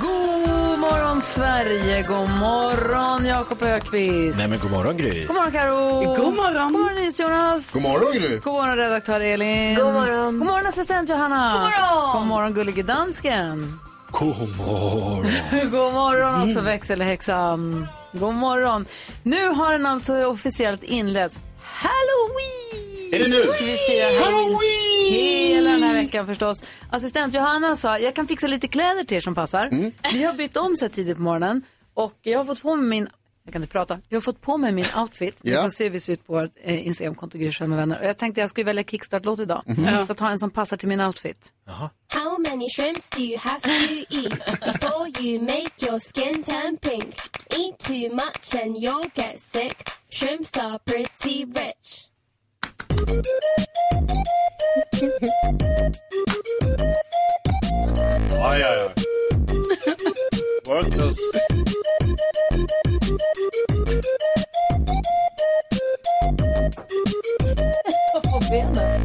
God morgon Sverige, god morgon Jakob Ökvist. Nej men god morgon Gry. God morgon Karo. God morgon. God morgon Jonas. God morgon, Gry. God morgon redaktör Elin. God morgon. God morgon assistent Johanna. God morgon. God morgon gullige dansken. God morgon. God morgon också växelhäxan. God morgon. Nu har den alltså officiellt inletts. Halloween! Är det nu? Fira Halloween? Veckan förstås. Assistent Johanna sa, jag kan fixa lite kläder till er som passar. Vi har bytt om så här tidigt på morgonen och jag har fått på mig min jag kan inte prata. Jag har fått på mig min outfit. Ja. får se hur vi ser ut på vårt eh, Instagramkonto Gry Forssell med vänner. Och jag tänkte jag skulle välja kickstart-låt idag. Så ta en som passar till min outfit. How many shrimps do you have to eat before you make your skin turn pink? Eat too much and you'll get sick. Shrimps are pretty rich. Ja, ja, ja. Work those... På benen.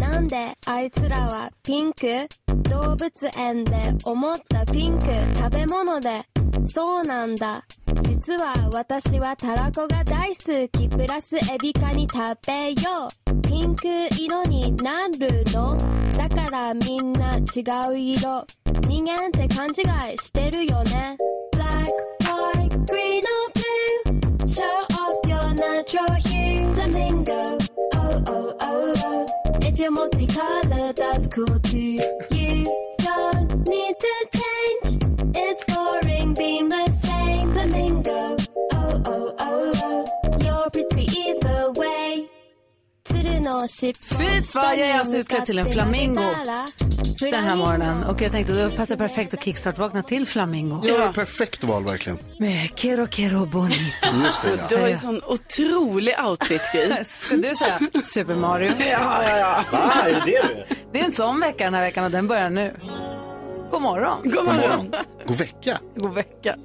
なんであいつらはピンク動物園で思ったピンク食べ物でそうなんだ実は私はたらこが大好きプラスエビカニ食べようピンク色になるのだからみんな違う色人間って勘違いしてるよね Black, white, green or blue Show off your natural hue Flamingo, oh oh oh oh If you're multicolored, that's cool too Fy fan, jag är alltså utklädd till en flamingo. Den här morgonen. Och jag tänkte det passar perfekt att kickstart-vakna till Flamingo. Ja. Perfekt val verkligen. Med Kero Kero Bonito. Just det, ja. Du har ju sån otrolig outfit, Gry. Ska du säga Super Mario? Ja, ja, ja. Va, är det det? Det är en sån vecka den här veckan och den börjar nu. God morgon. God morgon. God vecka. God vecka.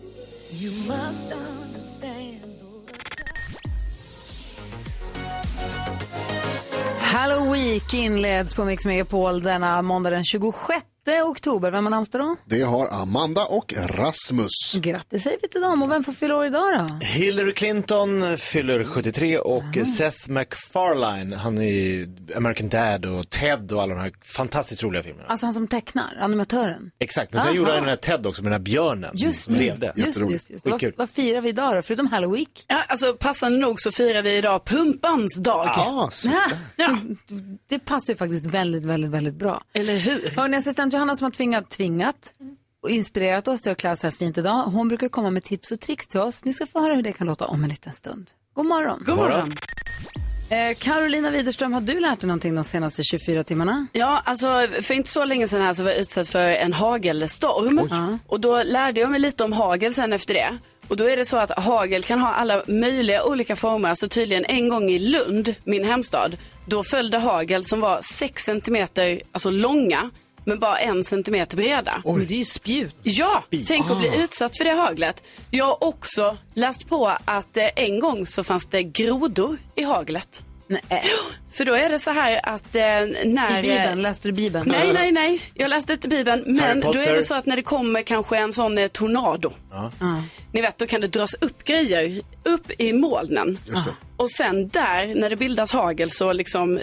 Halloween inleds på Mix Megapol denna måndag den 26 oktober. Vem har namnsdag då? Det har Amanda och Rasmus. Grattis säger vi till dem. Och vem får fylla år idag då? Hillary Clinton fyller 73 och Seth MacFarlane, han är American Dad och Ted och alla de här fantastiskt roliga filmerna. Alltså han som tecknar, animatören. Exakt, men sen Aha. gjorde han den här Ted också med den här björnen Just som det. levde. Just, just, just. Vad, firar vi idag då? Förutom Halloween? Ja, alltså passande nog så firar vi idag pumpans dag. Ja, så. Ja. Det passar ju faktiskt väldigt, väldigt, väldigt bra. Eller hur? Hörni, assistent Johanna som har tvingat, tvingat och inspirerat oss till att klä så här fint idag. Hon brukar komma med tips och tricks till oss. Ni ska få höra hur det kan låta om en liten stund. God morgon. God morgon. Eh, Carolina Widerström, har du lärt dig någonting de senaste 24 timmarna? Ja, alltså för inte så länge sedan här så var jag utsatt för en hagelstorm. Och då lärde jag mig lite om hagel sen efter det. Och då är det så att hagel kan ha alla möjliga olika former. Alltså tydligen en gång i Lund, min hemstad, då föll det hagel som var 6 centimeter alltså långa, men bara en centimeter breda. Men det är ju spjut. Ja, tänk att bli utsatt för det haglet. Jag har också läst på att eh, en gång så fanns det grodor i haglet. Nej. För då är det så här att eh, när... I Bibeln, läste du Bibeln? Nej, nej, nej. Jag läste inte Bibeln. Men då är det så att när det kommer kanske en sån eh, tornado. Ni vet, då kan det dras upp grejer upp i molnen. Just det. Och sen där, när det bildas hagel, så liksom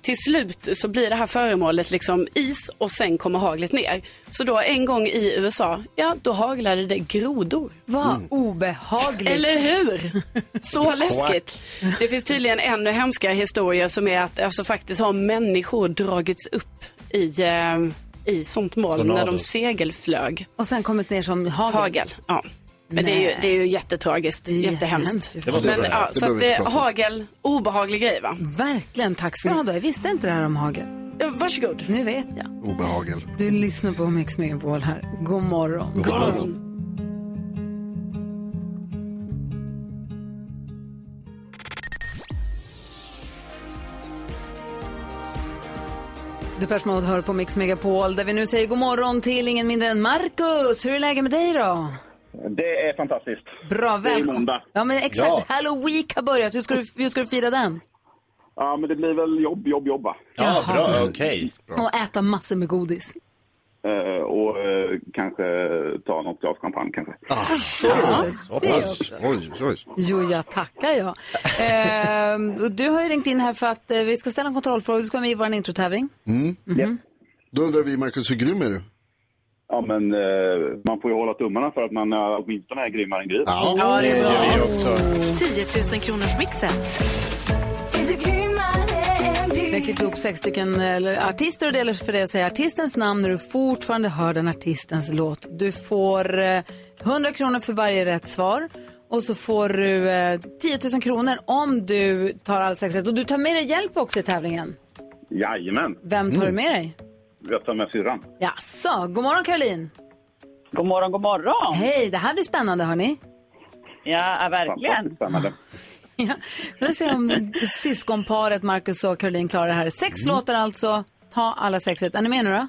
till slut så blir det här föremålet liksom is och sen kommer haglet ner. Så då en gång i USA, ja då haglade det grodor. Vad obehagligt. Eller hur? Så läskigt. Det finns tydligen ännu hemskare historier som är att alltså, faktiskt har människor dragits upp i, eh, i sånt moln när de segelflög. Och sen kommit ner som hagel. Hagel, ja. Men det är, ju, det är ju jättetragiskt, är jättehemskt. jättehemskt. Det måste jag Men, ja, så att om. hagel, obehaglig grej va? Verkligen, tack ska du ha då. Jag visste inte det här om hagel. Ja, varsågod. Nu vet jag. Obehagel. Du lyssnar på Mix Megapol här. God morgon. God morgon. Depeche Mode hör på Mix Megapol där vi nu säger god morgon till ingen mindre än Marcus. Hur är läget med dig då? Det är fantastiskt. Bra, Det är välkommen. Ja, men exakt. Ja. Halloween har börjat. Hur ska, du, hur ska du fira den? Ja, men det blir väl jobb, jobb, jobba. Ja, bra, okej. Och äta massor med godis. Eh, och eh, kanske ta något glas champagne kanske. Det också. Oj, oj, oj. Jo, jag tackar jag. Och du har ju ringt in här för att eh, vi ska ställa en kontrollfråga. Du ska vara med i vår introtävling. Då undrar vi, Marcus, hur grym är du? Ja, men eh, man får ju hålla tummarna för att man uh, åtminstone är grymmare än Gry. Ja. Det är bra. Vi också. 10 000 kronors mixen. Har klippt ihop sex stycken eh, artister och gäller för dig att säga artistens namn när du fortfarande hör den artistens låt. Du får eh, 100 kronor för varje rätt svar och så får du eh, 10 000 kronor om du tar alla sex rätt. Och du tar med dig hjälp också i tävlingen. Jajamän, Vem tar du med dig? jag tar med syrran. Jaså, god morgon Caroline. God morgon, god morgon. Hej, det här blir spännande hörni. Ja, verkligen. Fantastiskt spännande. Ja, så vi se om syskonparet Marcus och Caroline klarar det här. Sex låtar alltså. Ta alla sex rätt. Är ni med nu då?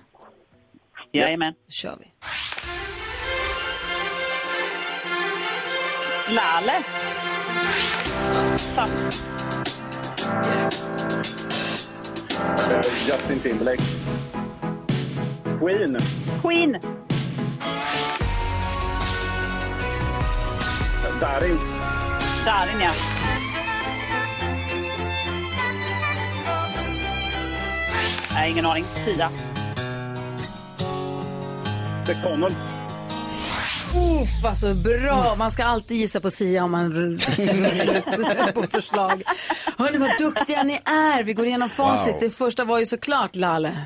Jajamän. Då kör vi. Lale. Justin Timberlake. Queen. Queen. Darin. Darin, ja. Nej, ingen aning. The Connells. Uff, alltså bra. Man ska alltid gissa på Sia om man slutar på förslag. Hörni, vad duktiga ni är. Vi går igenom facit. Det första var ju såklart Lale.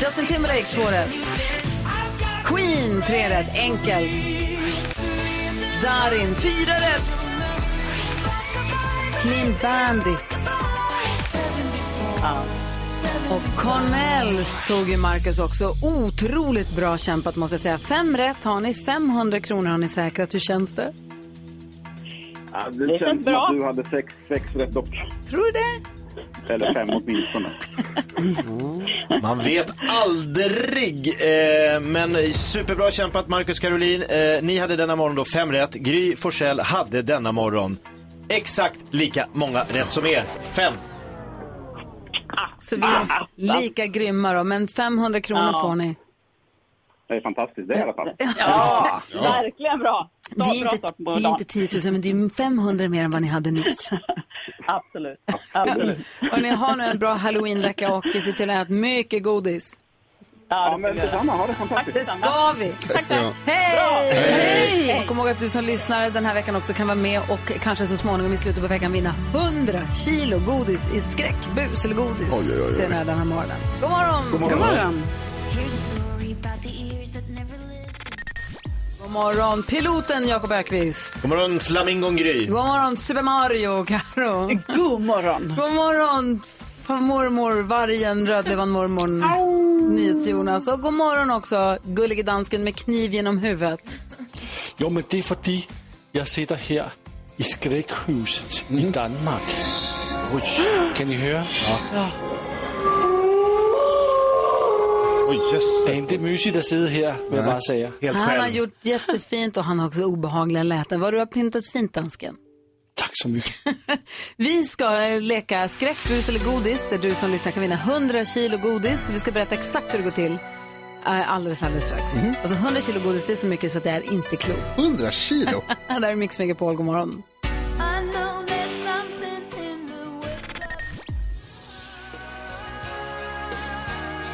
Justin Timberlake, två rätt. Queen, tre rätt. Enkelt. Darin, fyra rätt. Clean Bandit. Och Cornells tog ju Marcus också. Otroligt bra kämpat måste jag säga. Fem rätt har ni, 500 kronor har ni säkrat. Hur känns det? Ja, det, Det känns bra. att du hade sex, sex rätt dock. Tror du det? Eller fem åtminstone. Man vet aldrig. Eh, men superbra kämpat Marcus Caroline. Eh, ni hade denna morgon då fem rätt. Gry Forssell hade denna morgon exakt lika många rätt som er. Fem. Så vi är lika grymma då, men 500 kronor Ja. får ni. Det är fantastiskt, det i alla fall. Ja, verkligen bra. Det bra är inte, det är inte 10 000, men det är 500 mer än vad ni hade nyss. Absolut. Absolut. Och ni har nu en bra halloweenvecka och se till att äta mycket godis. Ja, Ja, men detsamma. Ha det fantastiskt. Det ska vi. Tack ska. Hej! Hej! Och kom ihåg att du som lyssnar den här veckan också kan vara med och kanske så småningom i slutet på veckan vinna 100 kilo godis i skräck, bus eller godis Oj, oj, oj, senare den här morgonen. God morgon! God morgon. God morgon. God morgon, piloten Jakob Ökvist. God morgon Flamingon Gry. God morgon, Super Mario Karo. God morgon. God morgon, mormor, vargen, rödlevan mormor, NyhetsJonas. Och god morgon också, gullige dansken med kniv genom huvudet. Jo, men det är för att jag sitter här i skräckhuset i Danmark. Oj, kan ni höra? Oj Det är inte mysigt att sitta här, vill jag bara säga. Helt Han har själv. gjort jättefint och han har också obehagliga läten. Vad du har pyntat fint, dansken. Så mycket. Vi ska leka skräckbus eller godis där du som lyssnar kan vinna 100 kilo godis. Vi ska berätta exakt hur det går till eh, alldeles, alldeles strax. Alltså 100 kilo godis, det är så mycket så att det är inte klokt. 100 kilo. Där är Mix Megapol, god morgon.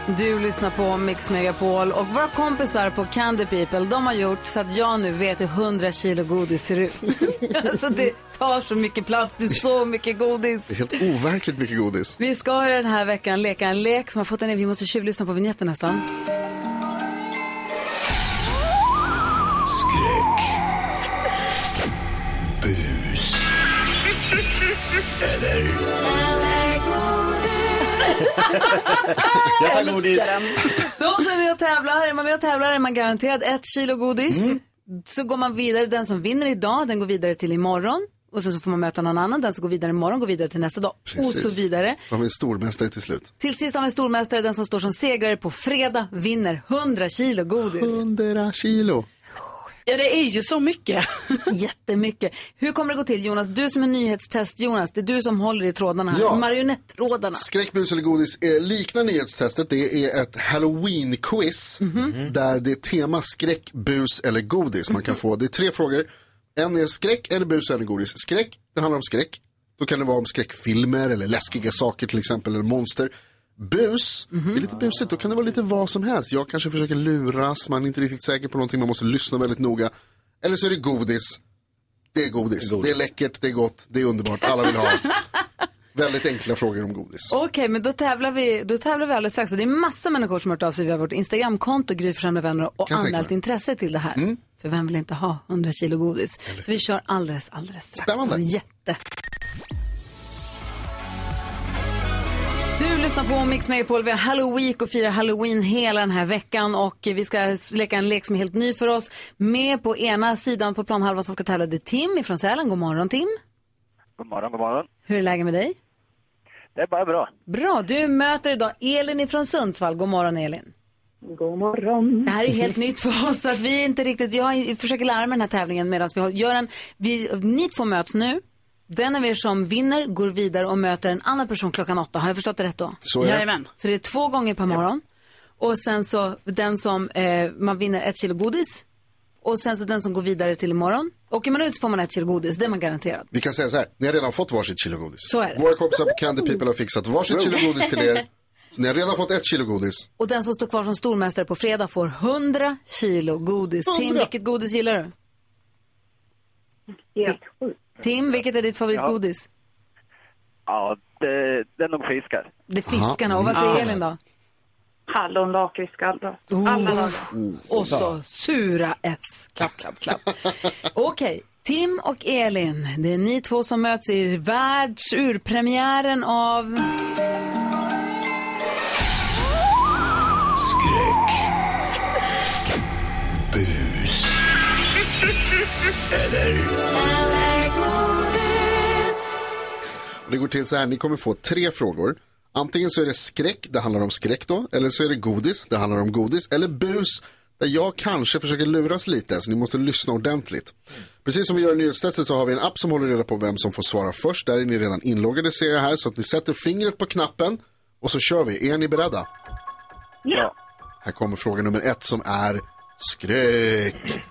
Du lyssnar på Mix Megapol och våra kompisar på Candy People, de har gjort så att jag nu vet hur 100 kilo godis ser ut. så det tar så mycket plats, det är så mycket godis. Det är helt overkligt mycket godis. Vi ska den här veckan leka en lek som har fått en... Vi måste tjuvlyssna på vignetten nästan. Skräck. Bus. Eller? Jag tar godis. De som är med och tävlar, är man med och tävlar är man garanterad ett kilo godis. Så går man vidare, den som vinner idag, den går vidare till imorgon. Och sen så får man möta någon annan, den som går vidare imorgon går vidare till nästa dag. Och så vidare. Så har vi en stormästare till slut. Till sist har vi en stormästare, den som står som segrare på fredag vinner 100 kilo godis. 100 kilo. Ja, det är ju så mycket. Jättemycket. Hur kommer det gå till Jonas? Du som är nyhetstest Jonas, det är du som håller i trådarna här. Ja. Marionettrådarna. Skräck, bus eller godis liknar nyhetstestet. Det är ett halloween-quiz där det är tema skräck, bus eller godis. Man kan få, det är tre frågor. En är skräck eller bus eller godis. Skräck, det handlar om skräck. Då kan det vara om skräckfilmer eller läskiga saker till exempel, eller monster. Bus, det är lite busigt, då kan det vara lite vad som helst. Jag kanske försöker luras, man är inte riktigt säker på någonting, man måste lyssna väldigt noga. Eller så är det godis. Det är godis. Det är läckert, det är gott, det är underbart, alla vill ha. väldigt enkla frågor om godis. Okej, men då tävlar, vi, då tävlar vi alldeles strax. Och det är massa människor som har hört av sig via vårt Instagramkonto, Gry med vänner, och Kan anmält intresse till det här. För vem vill inte ha 100 kilo godis? Så vi kör alldeles, alldeles strax. Spännande. Det Jätte. Du lyssnar på Mix Megapol. Vi har Halloween och firar Halloween hela den här veckan. Och vi ska leka en lek som är helt ny för oss. Med på ena sidan på planhalvan som ska tävla det är Tim från Sälen. God morgon Tim. God morgon, god morgon. Hur är läget med dig? Det är bara bra. Bra, du möter idag Elin ifrån Sundsvall. God morgon Elin. God morgon. Det här är helt nytt för oss. Så att vi inte riktigt, jag försöker lära mig den här tävlingen medan vi har- gör en. Vi, ni två möts nu. Den av er som vinner går vidare och möter en annan person klockan åtta. Har jag förstått det rätt då? Så är det. Så det är två gånger per morgon. Och sen så den som, eh, man vinner ett kilo godis. Och sen så den som går vidare till imorgon. Åker man ut får man ett kilo godis, det är man garanterad. Vi kan säga så här, ni har redan fått varsitt kilo godis. Så är det. Våra kompisar på Candy People har fixat varsitt kilo godis till er. Så ni har redan fått ett kilo godis. Och den som står kvar som stormästare på fredag får 100 kilo godis. Tim, 100? vilket godis gillar du? Helt sjukt. Tim, vilket är ditt favoritgodis? Ja, det, det är nog fiskar. Det är fiskarna. Och vad säger Elin då? Hallon, lakrits, skallra. Oh. Alla dagar. Och så sura S. Klapp, klapp, klapp. Okej, Tim och Elin. Det är ni två som möts i världsurpremiären av... Skräck. Bus. Eller? Det går till så här, ni kommer få tre frågor. Antingen så är det skräck, det handlar om skräck då. Eller så är det godis, det handlar om godis. Eller bus, där jag kanske försöker luras lite. Så ni måste lyssna ordentligt. Precis som vi gör i nyhetstestet så har vi en app som håller reda på vem som får svara först. Där är ni redan inloggade ser jag här. Så att ni sätter fingret på knappen och så kör vi. Är ni beredda? Ja. Här kommer fråga nummer ett som är skräck.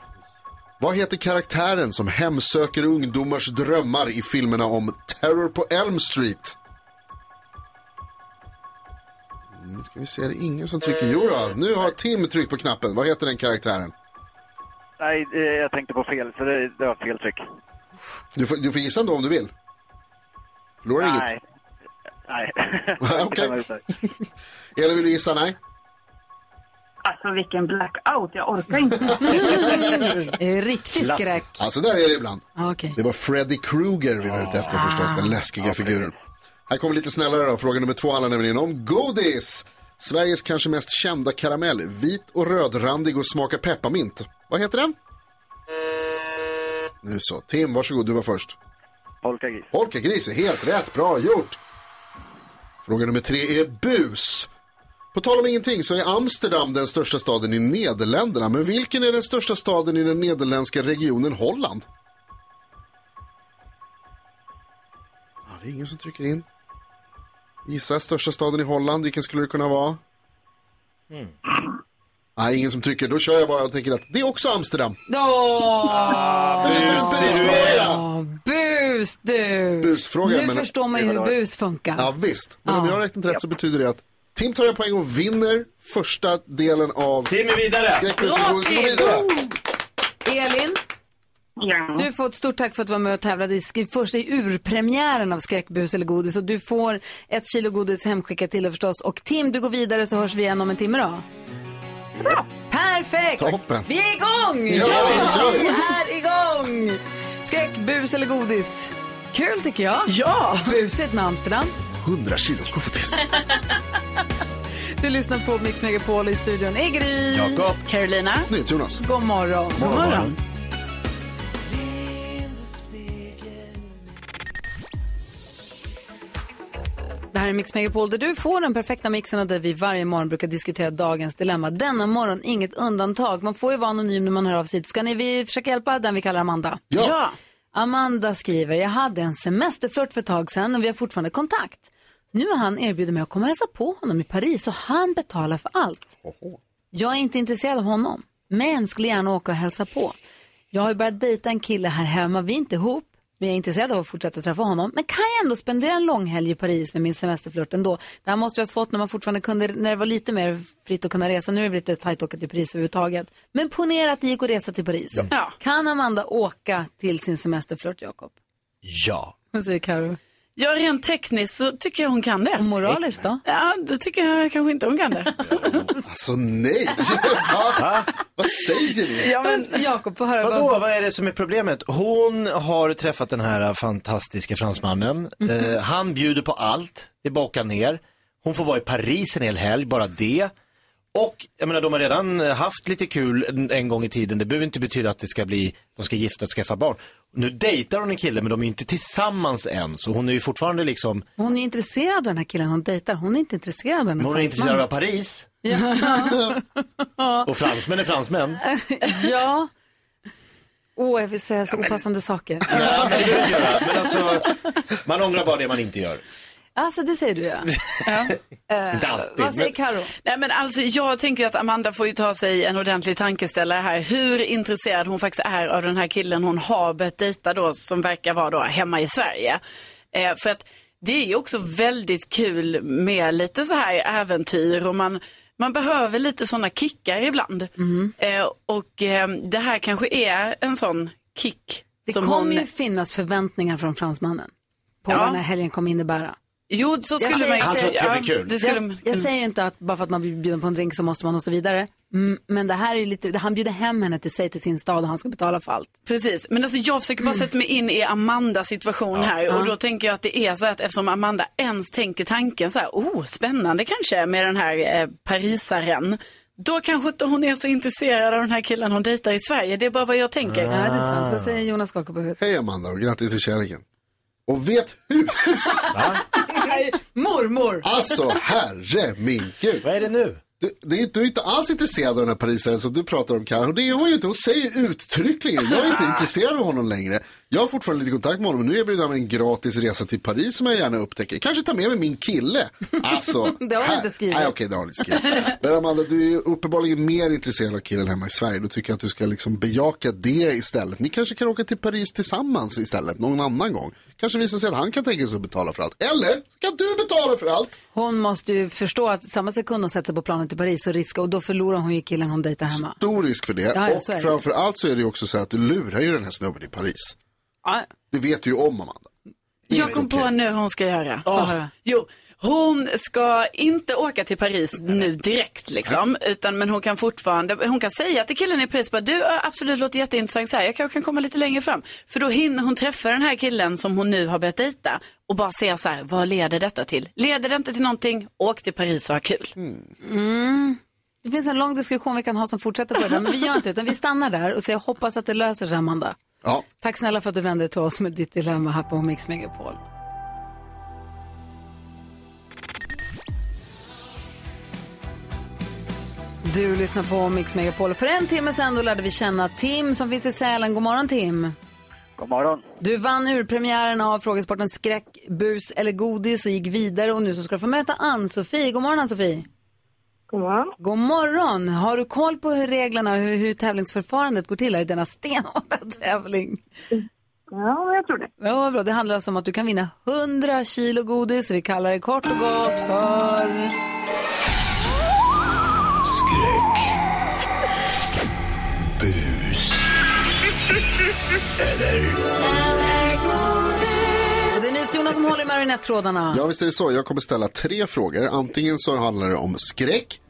Vad heter karaktären som hemsöker ungdomars drömmar i filmerna om Terror på Elm Street? Nu ska vi se, det är ingen som trycker. Jo då, nu har Tim tryckt på knappen. Vad heter den karaktären? Nej, eh, jag tänkte på fel, så det, det var fel tryck. Du får, du får gissa ändå om du vill. Förlorar inget. Nej. Nej. Okej. Eller vill du gissa? Nej. Alltså vilken blackout, jag orkar inte. Eh, Riktig skräck. Alltså där är det ibland. Ah, Okej. Det var Freddy Krueger vi var ute efter förstås, den läskiga figuren. Här kommer lite snällare då. Fråga nummer två handlar nämligen om godis. Sveriges kanske mest kända karamell, vit och rödrandig och smakar pepparmint. Vad heter den? Nu så, Tim, varsågod, du var först. Polkagris. Polkagris är helt rätt, bra gjort. Fråga nummer tre är bus. På tal om ingenting så är Amsterdam den största staden i Nederländerna. Men vilken är den största staden i den nederländska regionen Holland? Ja, det är ingen som trycker in. Gissa största staden i Holland, vilken skulle det kunna vara? Nej, ingen som trycker. Då kör jag bara och tänker att det är också Amsterdam. Åh! Lite busfråga. Bus du! Busfråga, Nu men- förstår man ju hur bus funkar. Ja, visst. Men om jag har räknat rätt så betyder det att Tim tar en poäng och vinner första delen av Tim är vidare. Skräckbus Bra. Gå Tim! vidare. Elin, Ja. Du får ett stort tack för att du var med och tävlade i sk- första i urpremiären av Skräckbus eller godis. Och du får ett kilo godis hemskickat till dig förstås. Och Tim, du går vidare så hörs vi igen om en timme då. Perfekt! Toppen. Vi är igång! Ja, kör vi. vi är igång! Skräck, bus eller godis? Kul tycker jag. Ja! Busigt med Amsterdam. 100 kilo godis. Du lyssnar på Mix Megapol i studion. är Gry. Jakob. Carolina. Jonas. God morgon. God morgon. Det här är Mix Megapol där du får den perfekta mixen och där vi varje morgon brukar diskutera dagens dilemma. Denna morgon inget undantag. Man får ju vara anonym när man hör av sig. Ska ni vi försöka hjälpa den vi kallar Amanda? Ja. Amanda skriver, jag hade en semesterflört för ett tag sedan och vi har fortfarande kontakt. Nu har han erbjudit mig att komma och hälsa på honom i Paris och han betalar för allt. Jag är inte intresserad av honom, men skulle gärna åka och hälsa på. Jag har ju börjat dejta en kille här hemma, vi är inte ihop, men jag är intresserad av att fortsätta träffa honom. Men kan jag ändå spendera en långhelg i Paris med min semesterflört ändå? Det här måste jag ha fått när man fortfarande kunde, när det var lite mer fritt att kunna resa. Nu är det lite tajt att åka till Paris överhuvudtaget. Men ponera att det gick att resa till Paris. Ja. Kan Amanda åka till sin semesterflört, Jakob? Ja. Vad säger Karo? Ja, rent tekniskt så tycker jag hon kan det. Och moraliskt då? Ja, det tycker jag kanske inte hon kan det. Alltså nej! Va? Vad säger ni? Ja, men Jakob, få höra. Vadå, vad är det som är problemet? Hon har träffat den här fantastiska fransmannen. Eh, han bjuder på allt, det är åka ner. Hon får vara i Paris en hel helg, bara det. Och jag menar, de har redan haft lite kul en, en gång i tiden. Det behöver inte betyda att det ska bli, de ska gifta och skaffa barn. Nu dejtar hon en kille, men de är ju inte tillsammans än. Så hon är ju fortfarande liksom, Hon är intresserad av den här killen hon dejtar. Hon är inte intresserad av den här hon är intresserad av Paris. Och fransmän är fransmän. Ja. Åh, jag vill säga så opassande saker. Ja, men det behöver inte göra. Men alltså, man ångrar bara det man inte gör. Alltså, det säger du ja. Eh, Inte alltid, vad säger men- Karo? Nej men alltså jag tänker ju att Amanda får ju ta sig en ordentlig tankeställare här. Hur intresserad hon faktiskt är av den här killen hon har börjat dejta då som verkar vara då hemma i Sverige. Eh, för att det är ju också väldigt kul med lite så här äventyr och man, man behöver lite sådana kickar ibland. Eh, och eh, det här kanske är en sån kick. Det som kommer hon... ju finnas förväntningar från fransmannen på Ja. vad den här helgen kommer innebära. Jo, så Jag skulle säger- man ju Han tror att det ska bli kul. det skulle Jag, jag säger inte att bara för att man blir bjuden på en drink så måste man och så vidare. Mm, Men det här är lite, han bjuder hem henne till sig, till sin stad och han ska betala för allt. Precis, men alltså jag försöker bara sätta mig in i Amandas situation här och då tänker jag att det är så att eftersom Amanda ens tänker tanken så här, oh spännande kanske med den här eh, parisaren. Då kanske inte hon är så intresserad av den här killen hon dejtar i Sverige. Det är bara vad jag tänker. Ja, det är sant. Vad säger Jonas skakar på huvudet? Hej Amanda och grattis till kärleken. Och vet hut! Mormor! Alltså herre min gud. Vad är det nu? Du, det är, du är inte alls intresserad av den här parisaren som du pratar om Karin. Och det är hon ju inte. Hon säger uttryckligen. Jag är inte intresserad av honom längre. Jag har fortfarande lite kontakt med honom. Men nu erbjuder han mig en gratis resa till Paris som jag gärna upptäcker. Kanske ta med mig min kille. Alltså. Det har här- inte skrivit. Nej okej det har hon inte skrivit. Men Amanda du är uppenbarligen mer intresserad av killen hemma i Sverige. Då tycker jag att du ska liksom bejaka det istället. Ni kanske kan åka till Paris tillsammans istället. Någon annan gång. Kanske visar sig att han kan tänka sig att betala för allt. Eller kan du betala för allt. Hon måste ju förstå att samma sekund hon sätter sig på planet till Paris och riska och då förlorar hon ju killen hon dejtar hemma. Stor risk för det. Ja, och framför allt så är det ju också så att du lurar ju den här snubben i Paris. Det vet du ju om Amanda. Jag kom på nu hur hon ska göra. höra. Jo, hon ska inte åka till Paris nu direkt liksom, utan men hon kan fortfarande, hon kan säga till killen i Paris bara, du äh, absolut låter jätteintressant så här, jag kanske kan komma lite längre fram. För då hinner hon träffa den här killen som hon nu har börjat dejta och bara se så här, vad leder detta till? Leder det inte till någonting, åk till Paris och ha kul. Mm. Det finns en lång diskussion vi kan ha som fortsätter på det där, men vi gör inte det, utan vi stannar där och jag hoppas att det löser sig, Amanda. Ja. Tack snälla för att du vände dig till oss med ditt dilemma här på Mix Megapol. Du lyssnar på Mix Megapol. För en timme sedan då lärde vi känna Tim som finns i Sälen. God morgon Tim. God morgon. Du vann urpremiären av frågesporten Skräck, bus eller godis och gick vidare och nu så ska du få möta Ann-Sofie. God morgon Ann-Sofie. God morgon. God morgon. Har du koll på hur reglerna och hur, hur tävlingsförfarandet går till här i denna stenhårda tävling? Ja, jag tror det. Ja, bra. Det handlar alltså om att du kan vinna 100 kilo godis. Så vi kallar det kort och gott för... Bus. Eller? Är NyhetsJonas som håller i marionettrådarna. Ja, visst är det så. Jag kommer ställa tre frågor. Antingen så handlar det om skräck,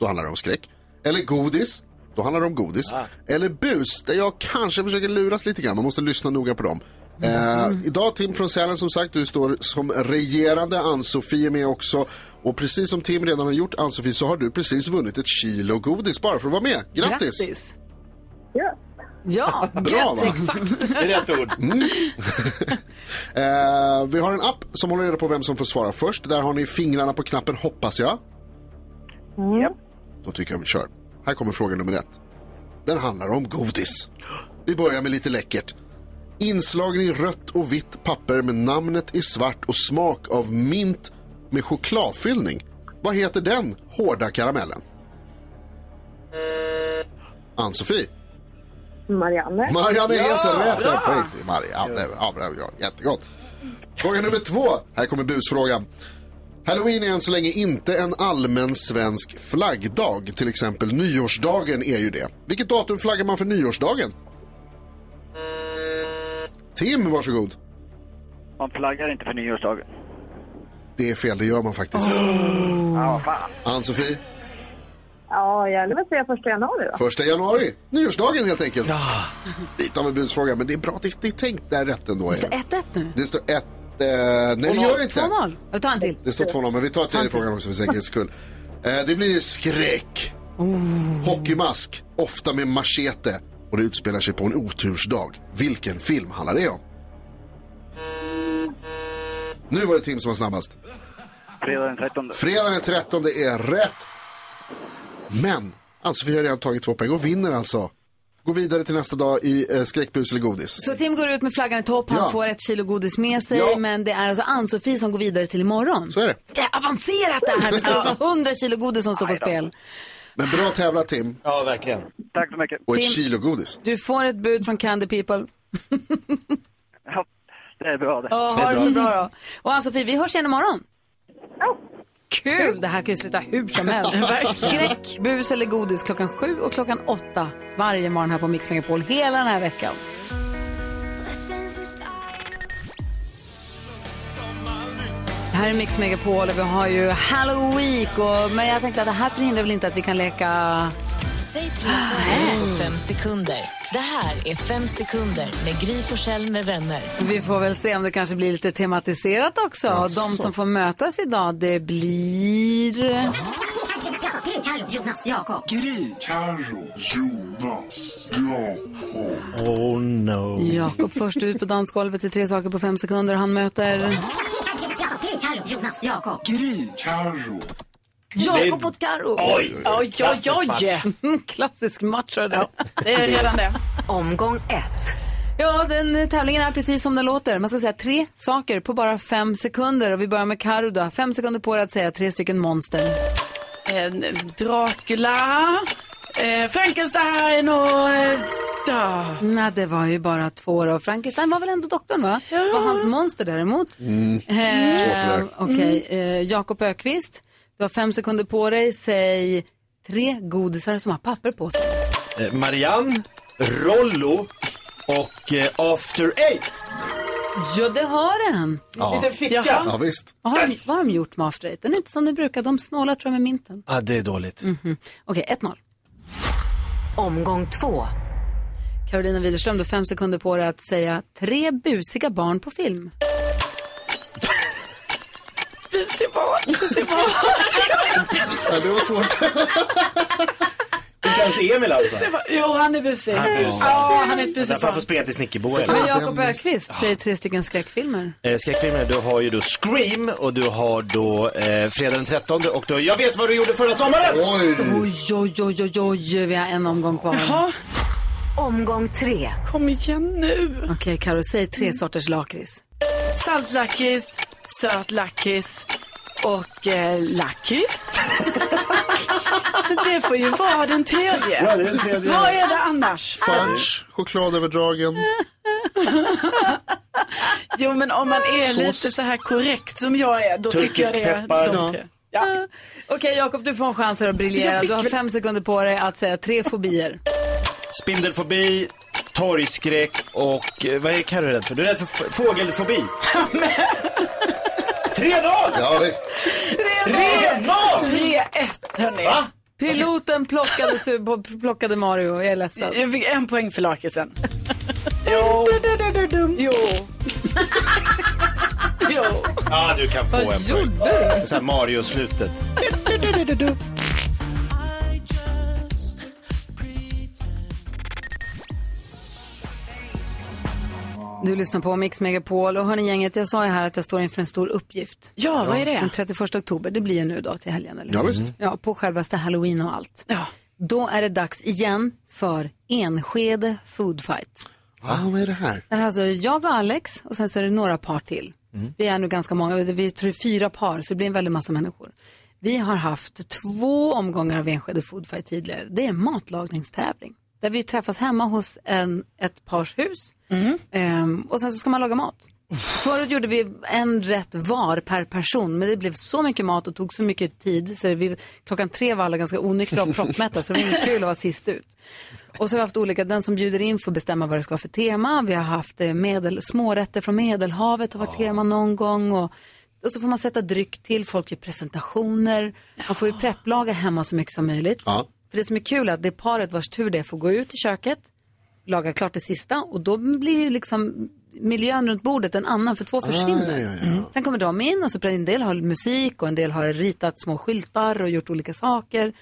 då handlar det om skräck. Eller godis, då handlar det om godis. Eller bus, där jag kanske försöker luras lite grann. Man måste lyssna noga på dem. Eh, idag Tim från Sälen som sagt, du står som regerande. Ann-Sofie är med också. Och precis som Tim redan har gjort, Ann-Sofie, så har du precis vunnit ett kilo godis bara för att vara med. Grattis! Grattis. Ja. Ja, Bra, gött, exakt. Det är rätt ord. Mm. eh, vi har en app som håller reda på vem som får svara först. Där har ni fingrarna på knappen hoppas jag. Ja. Då tycker jag vi kör. Här kommer fråga nummer ett. Den handlar om godis. Vi börjar med lite läckert. Inslagen i rött och vitt papper med namnet i svart och smak av mint med chokladfyllning. Vad heter den hårda karamellen? Ann-Sofie. Marianne. Marianne är helt Ja, rätt. bra. Poäng till Marianne. Ja, bra, bra, jättegott. Fråga nummer två. Här kommer busfrågan. Halloween är än så länge inte en allmän svensk flaggdag. Till exempel nyårsdagen är ju det. Vilket datum flaggar man för nyårsdagen? Tim, varsågod. Man flaggar inte för nyårsdagen. Det är fel, det gör man faktiskt. Ja, fan. Ann-Sofie, Ja, jag vill säga första januari då. första januari. Nyårsdagen helt enkelt. Lite av en busfråga, men det är bra. Det, det är tänkt där rätt ändå. Det står är 1-1 nu. Det står 1... Eh, nej, det gör inte. 2-0. Jag tar en till. Det står 2-0, men vi tar tredje frågan också för säkerhets skull. Eh, det blir skräck. Hockeymask, ofta med machete. Och det utspelar sig på en otursdag. Vilken film handlar det om? Nu var det Tim som var snabbast. Fredag den 13. Fredag den 13 är rätt. Men Ann-Sofie har redan tagit två poäng och vinner alltså. Går vidare till nästa dag i eh, skräckbus eller godis. Så Tim går ut med flaggan i topp, han Ja. får ett kilo godis med sig, Ja. men det är alltså Ann-Sofie som går vidare till imorgon. Så är det. Det är avancerat det här, det är alltså 100 kilo godis som står på spel. Men bra tävlat Tim. Ja, verkligen. Tack så mycket. Och ett Tim- kilo godis. Du får ett bud från Candy People. Ja, det är bra det. Ja, ha det så bra då. Och Ann-Sofie, vi hörs igen imorgon. Kul! Det här kan ju sluta hur som helst. Skräck, bus eller godis klockan sju och klockan åtta varje morgon här på Mix Megapol hela den här veckan. Här är Mix Megapol och vi har ju Halloween och, men jag tänkte att det här förhindrar väl inte att vi kan leka Säg tre saker på fem sekunder. Det här är fem sekunder med Gry Forssell med vänner. Vi får väl se om det kanske blir lite tematiserat också. Jaså. De som får mötas idag, det blir... Jonas, Jakob. Gry, Carro, Jonas, Jakob. Oh no. Jakob först ut på dansgolvet i tre saker på fem sekunder. Han möter... Jonas, Jakob. Gry, Carro. Jakob mot Karo. Oj, oj, oj, oj. Klassisk match. du. det är redan det. Omgång ett. Ja, den tävlingen är precis som den låter. Man ska säga tre saker på bara fem sekunder. Och vi börjar med Karo då. Fem sekunder på dig att säga tre stycken monster. Eh, Dracula, eh, Frankenstein och... Eh, da. Nej, det var ju bara två då. Frankenstein var väl ändå doktorn, va? Ja. var hans monster däremot. Mm. Eh, Svårt det där. Okej, eh, Jakob Ökvist. Du har fem sekunder på dig. Säg tre godisar som har papper på sig. Eh, Marianne, Rollo och eh, After Eight. Ja, det har den. Ja. Liten ficka. Jaha. Ja, visst. Vad har, de, vad har de gjort med After Eight? Den är inte som de brukar. De snålar tror jag med minten. Ah, det är dåligt. Mhm. Okej, 1-0. Omgång två. Carolina Widerström, du har fem sekunder på dig att säga tre busiga barn på film. Busig barn, busig barn. Ja, det var svårt. Inte ens Emil alltså. Jo, han är busig. Han är busig. Ja, han är ett busigt Därför han barn. får spela till Snickerboa. Men Jakob Ökvist säger tre stycken skräckfilmer. Eh, Skräckfilmer, du har ju då Scream och du har då eh, Fredag den 13 och du har Jag vet vad du gjorde förra sommaren. Oj, oj, oj, oj, oj. Vi har en omgång kvar. Jaha. Omgång tre. Kom igen nu. Okej, Karo, säg tre sorters lakrits. Saltlakrits, söt lakrits och eh, lakrits. det får ju vara den tredje. Ja, det är den tredje. Vad är det annars? Fudge, chokladöverdragen. Jo, men om man är Sås. lite så här korrekt som jag är, då tycker jag det är peppar. de tre. Ja. Okej, Jakob, du får en chans här att briljera. Jag fick Du har väl- fem sekunder på dig att säga tre fobier. Spindelfobi, torgskräck och eh, vad är Carro rädd för? Du är rädd för f- fågelfobi. 3-0! Ja, visst. 3-0! 3-1 hörni. Va? Piloten plockade, su- plockade Mario, jag är ledsen. Jag fick en poäng för lakritsen. jo. jo. jo. Ja, du kan få Vad en poäng. gjorde du? Det är så här Mario-slutet. Du lyssnar på Mix Megapol och hörni gänget, jag sa ju här att jag står inför en stor uppgift. Ja, vad är det? Den 31 oktober, det blir ju nu då till helgen. Eller? Ja, visst. Mm. Ja, på självaste halloween och allt. Ja. Då är det dags igen för Enskede Food Fight. Ah, vad är det här? Det är alltså jag och Alex och sen så är det några par till. Vi är nu ganska många, vi tror det är fyra par så det blir en väldig massa människor. Vi har haft två omgångar av Enskede Food Fight tidigare. Det är en matlagningstävling. Där vi träffas hemma hos en, ett pars hus. Ehm, och sen så ska man laga mat. Förut gjorde vi en rätt var per person, men det blev så mycket mat och tog så mycket tid så vi, klockan tre var alla ganska onyktra och proppmätta så det var inget kul att vara sist ut. Och så har vi haft olika, den som bjuder in får bestämma vad det ska vara för tema. Vi har haft eh, medel, smårätter från Medelhavet har varit tema någon gång. Och, och så får man sätta dryck till, folk gör presentationer. Man får ju prepplaga hemma så mycket som möjligt. Ja. För det som är kul är att det är paret vars tur det är får gå ut i köket, laga klart det sista och då blir ju liksom miljön runt bordet en annan för två försvinner. Ah, ja, ja, ja. Sen kommer de in och så en del har musik och en del har ritat små skyltar och gjort olika saker.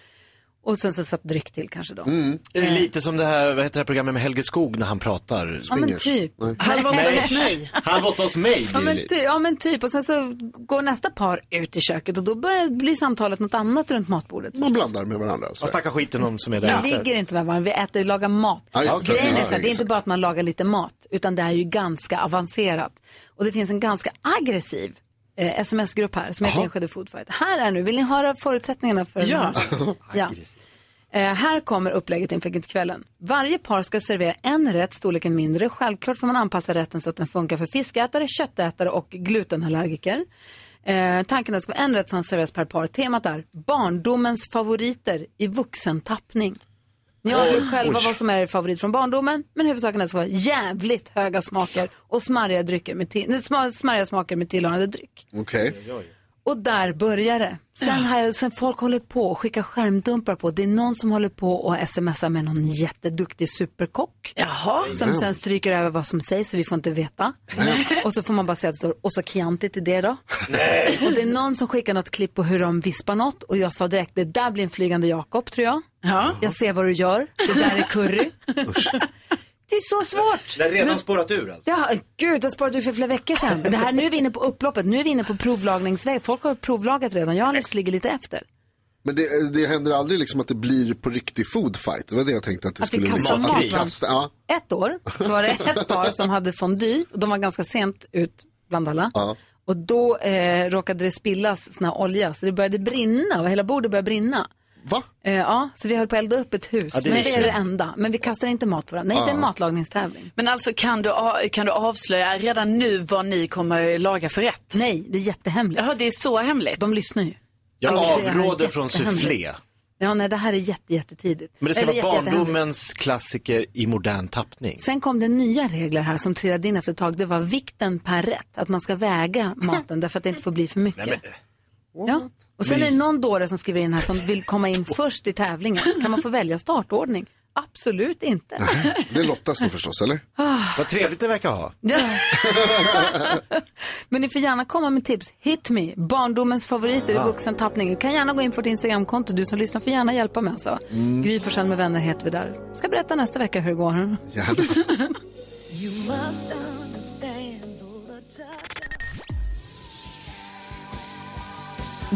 Och sen så satt dryck till kanske då. Mm. Är det lite som det här, vad heter det här programmet med Helge Skog när han pratar? Ja men typ. Halv åtta hos mig. Halv åtta hos mig Ja men, ty, ja men typ och sen så går nästa par ut i köket och då börjar bli samtalet något annat runt matbordet. Man blandar med varandra. Så. Man snackar skiten om som är där Vi ligger inte med varandra, vi äter, lagar mat. Ja, just det. Grejen är så här, det är inte bara att man lagar lite mat, utan det är ju ganska avancerat. Och det finns en ganska aggressiv eh, sms-grupp här som heter Enskede Food Fight. Här är nu, vill ni höra förutsättningarna för den Ja. här? ja. Eh, här kommer upplägget inför kvällen. Varje par ska servera en rätt, storleken mindre. Självklart får man anpassa rätten så att den funkar för fiskätare, köttätare och glutenallergiker. Eh, tanken är att det ska vara en rätt som serveras per par. Temat är barndomens favoriter i vuxentappning. Ni avgör själva vad som är er favorit från barndomen, men huvudsaken är att det ska vara jävligt höga smaker och smarriga, drycker med till, nej, sma- smarriga smaker med tillhörande dryck. Okej. Och där börjar det. Sen, har jag, sen folk håller på och skickar skärmdumpar på. Det är någon som håller på och smsar med någon jätteduktig superkock. Jaha. Som sen stryker över vad som sägs så vi får inte veta. Och så får man bara säga att det står och så Chianti till det då. Och det är någon som skickar något klipp på hur de vispar något och jag sa direkt det där blir en flygande Jakob tror jag. Ja. Jag ser vad du gör. Det där är curry. Det är så svårt. Det har redan spårat ur alltså. Ja, gud, det sparade du för flera veckor sedan. Det här, nu är vi inne på upploppet, nu är vi inne på provlagningsväg. Folk har provlagat redan, jag Alex ligger lite efter. Men det, det händer aldrig liksom att det blir på riktig food fight. Det var det jag tänkte att det Att skulle liksom, att vi kastar, ja. Ett år så var det ett par som hade fondue och de var ganska sent ut bland alla. Ja. Och då eh, råkade det spillas sån här olja så det började brinna och hela bordet började brinna. Va? Eh, ja, så vi höll på att elda upp ett hus. Ja, det men det är det enda. Men vi kastar inte mat på varandra. Nej, det är en matlagningstävling. Men alltså kan du, kan du avslöja redan nu vad ni kommer laga för rätt? Nej, det är jättehemligt. Jaha, det är så hemligt. De lyssnar ju. Jag Ja, är avråder från soufflé. Ja, nej, det här är jätte, jättetidigt. Men det ska Eller vara barndomens klassiker i modern tappning. Sen kom det nya regler här som trillade in efter ett tag. Det var vikten per rätt. Att man ska väga maten därför att det inte får bli för mycket. Nej, men, ja. Och sen är det någon dåre som skriver in här som vill komma in först i tävlingen. Kan man få välja startordning? Absolut inte. Det lottas då förstås, eller? vad trevligt det verkar ha. Ja. Men ni får gärna komma med tips. Hit me, barndomens favoriter i vuxentappning. Du kan gärna gå in på vårt Instagramkonto. Du som lyssnar får gärna hjälpa mig. Alltså. Mm. Gry Forssell med vänner heter vi där. Ska berätta nästa vecka hur det går. Gärna.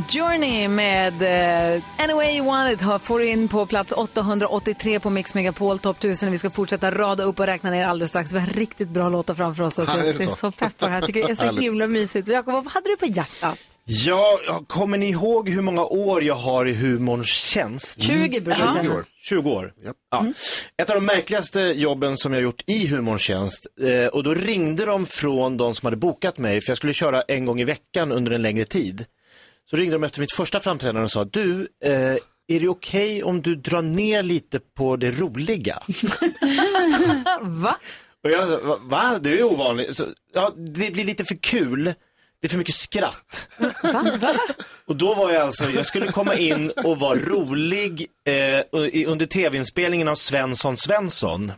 Journey med eh, Any Way You Want It har- får in på plats 883 på Mix Megapol Top 1000. Vi ska fortsätta rada upp och räkna ner alldeles strax. Vi har riktigt bra låtar framför oss. Alltså, jag det är så? så pepp på det här. Tycker det är så Härligt. himla mysigt. Jakob, vad hade du på hjärtat? Ja, kommer ni ihåg hur många år jag har i humorns tjänst? 20 brukar jag 20 säga. år. 20 år. Japp. Ja. Ett av de märkligaste jobben som jag gjort i humorns tjänst. Eh, och då ringde de från de som hade bokat mig, för jag skulle köra en gång i veckan under en längre tid. Så ringde de efter mitt första framträdande och sa, du, eh, är det okej om du drar ner lite på det roliga? Va? Och jag sa, va? va? Det är ju ovanligt. Så, ja, det blir lite för kul. Det är för mycket skratt. Och då var jag alltså, jag skulle komma in och vara rolig eh, under tv-inspelningen av Svensson Svensson.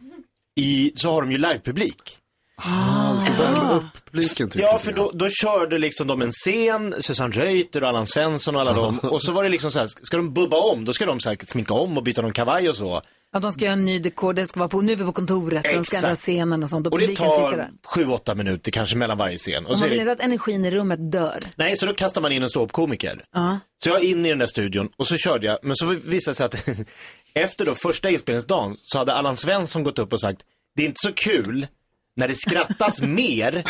I, så har de ju livepublik. Ah, du ska värma upp publiken till Ja, för då, då körde liksom de en scen, Susanne Reuter och Allan Svensson och alla dem. Och så var det liksom så här, ska de bubba om, då ska de säkert sminka om och byta någon kavaj och så. Ja, de ska göra en ny dekor, det ska vara på, nu är vi på kontoret och de ska Exakt. ändra scenen och sånt och Och det tar sju, åtta minuter kanske mellan varje scen. Och så man är vill det, inte att energin i rummet dör. nej, så då kastar man in en ståuppkomiker. Ja. Så jag är inne i den där studion och så körde jag, men så visade det sig att efter då första inspelningsdagen så hade Allan Svensson gått upp och sagt, det är inte så kul när det skrattas mer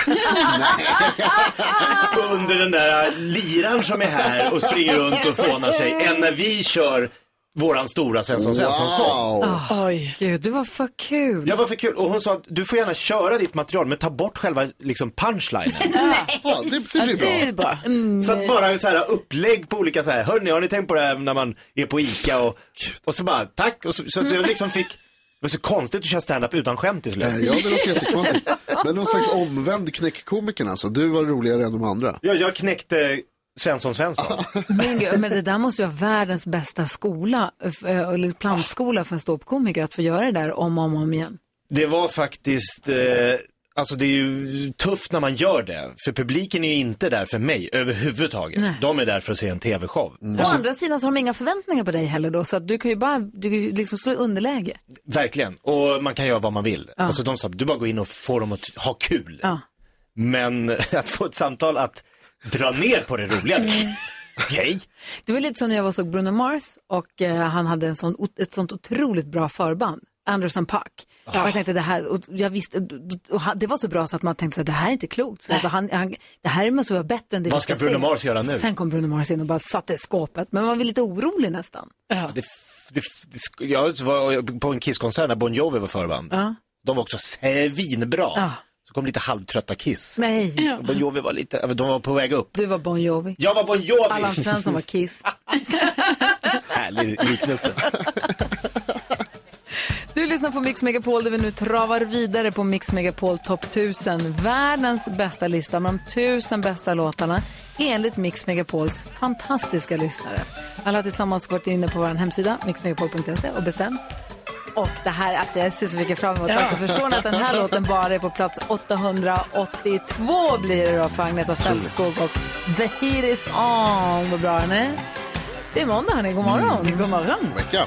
under den där liran som är här och springer runt och fånar sig än när vi kör våran stora Svensson Svensson-show. Oj, gud, det var för kul. Det var för kul och hon sa att du får gärna köra ditt material men ta bort själva liksom punchlinen. Ja, det, det blir bra. Så att bara så här upplägg på olika så här, hörni har ni tänkt på det här när man är på ICA och, och så bara tack och så, så att jag liksom fick, det var så konstigt att köra stand-up utan skämt till slut. Eh, Ja, det låter jättekonstigt. Men någon slags omvänd knäckkomikern alltså. Du var roligare än de andra. Ja, jag knäckte Svensson Svensson. Men, gud, men det där måste ju vara världens bästa skola, eh, eller plantskola för en ståuppkomiker att få göra det där om och om, om igen. Det var faktiskt, eh, alltså det är ju tufft när man gör det. För publiken är ju inte där för mig överhuvudtaget. Nej. De är där för att se en tv-show. Å andra sidan så har de inga förväntningar på dig heller då, så att du kan ju bara, du kan ju liksom slå i underläge. Verkligen, och man kan göra vad man vill. Ja. Alltså de sa, du bara går in och får dem att ha kul. Ja. Men att få ett samtal att dra ner på det roliga, okej. Det var lite som när jag var såg Bruno Mars och eh, han hade en sån, ett sånt otroligt bra förband. Anderson Paak. Och jag tänkte det här, och jag visste, och han- det var så bra så att man tänkte här, det här är inte klokt. Så han, han, det här måste vara bättre än det Vad ska Bruno se. Mars göra nu? Sen kom Bruno Mars in och bara satte skåpet. Men man var lite orolig nästan. Det, det, det, jag var på en Kiss-konsert när Bon Jovi var förband. Ja. De var också svinbra. Ja. Så kom lite halvtrötta Kiss. Nej, Så Bon Jovi var lite, de var på väg upp. du var Bon Jovi. Jag var Bon Jovi! Allan Svensson var Kiss. Härlig liknelse. Lyssnar på Mix Megapol där vi nu travar vidare på Mix Megapol Top 1000. Världens bästa lista med de tusen bästa låtarna enligt Mix Megapols fantastiska lyssnare. Alla har tillsammans varit inne på vår hemsida mixmegapol.se och bestämt. Och det här, alltså jag ser så mycket fram emot. Alltså förstår ni att den här låten bara är på plats 882 blir det då för Agneta Fältskog och The Heat Is On. Vad bra den är. Det är måndag hörni, god morgon. God morgon. Vecka.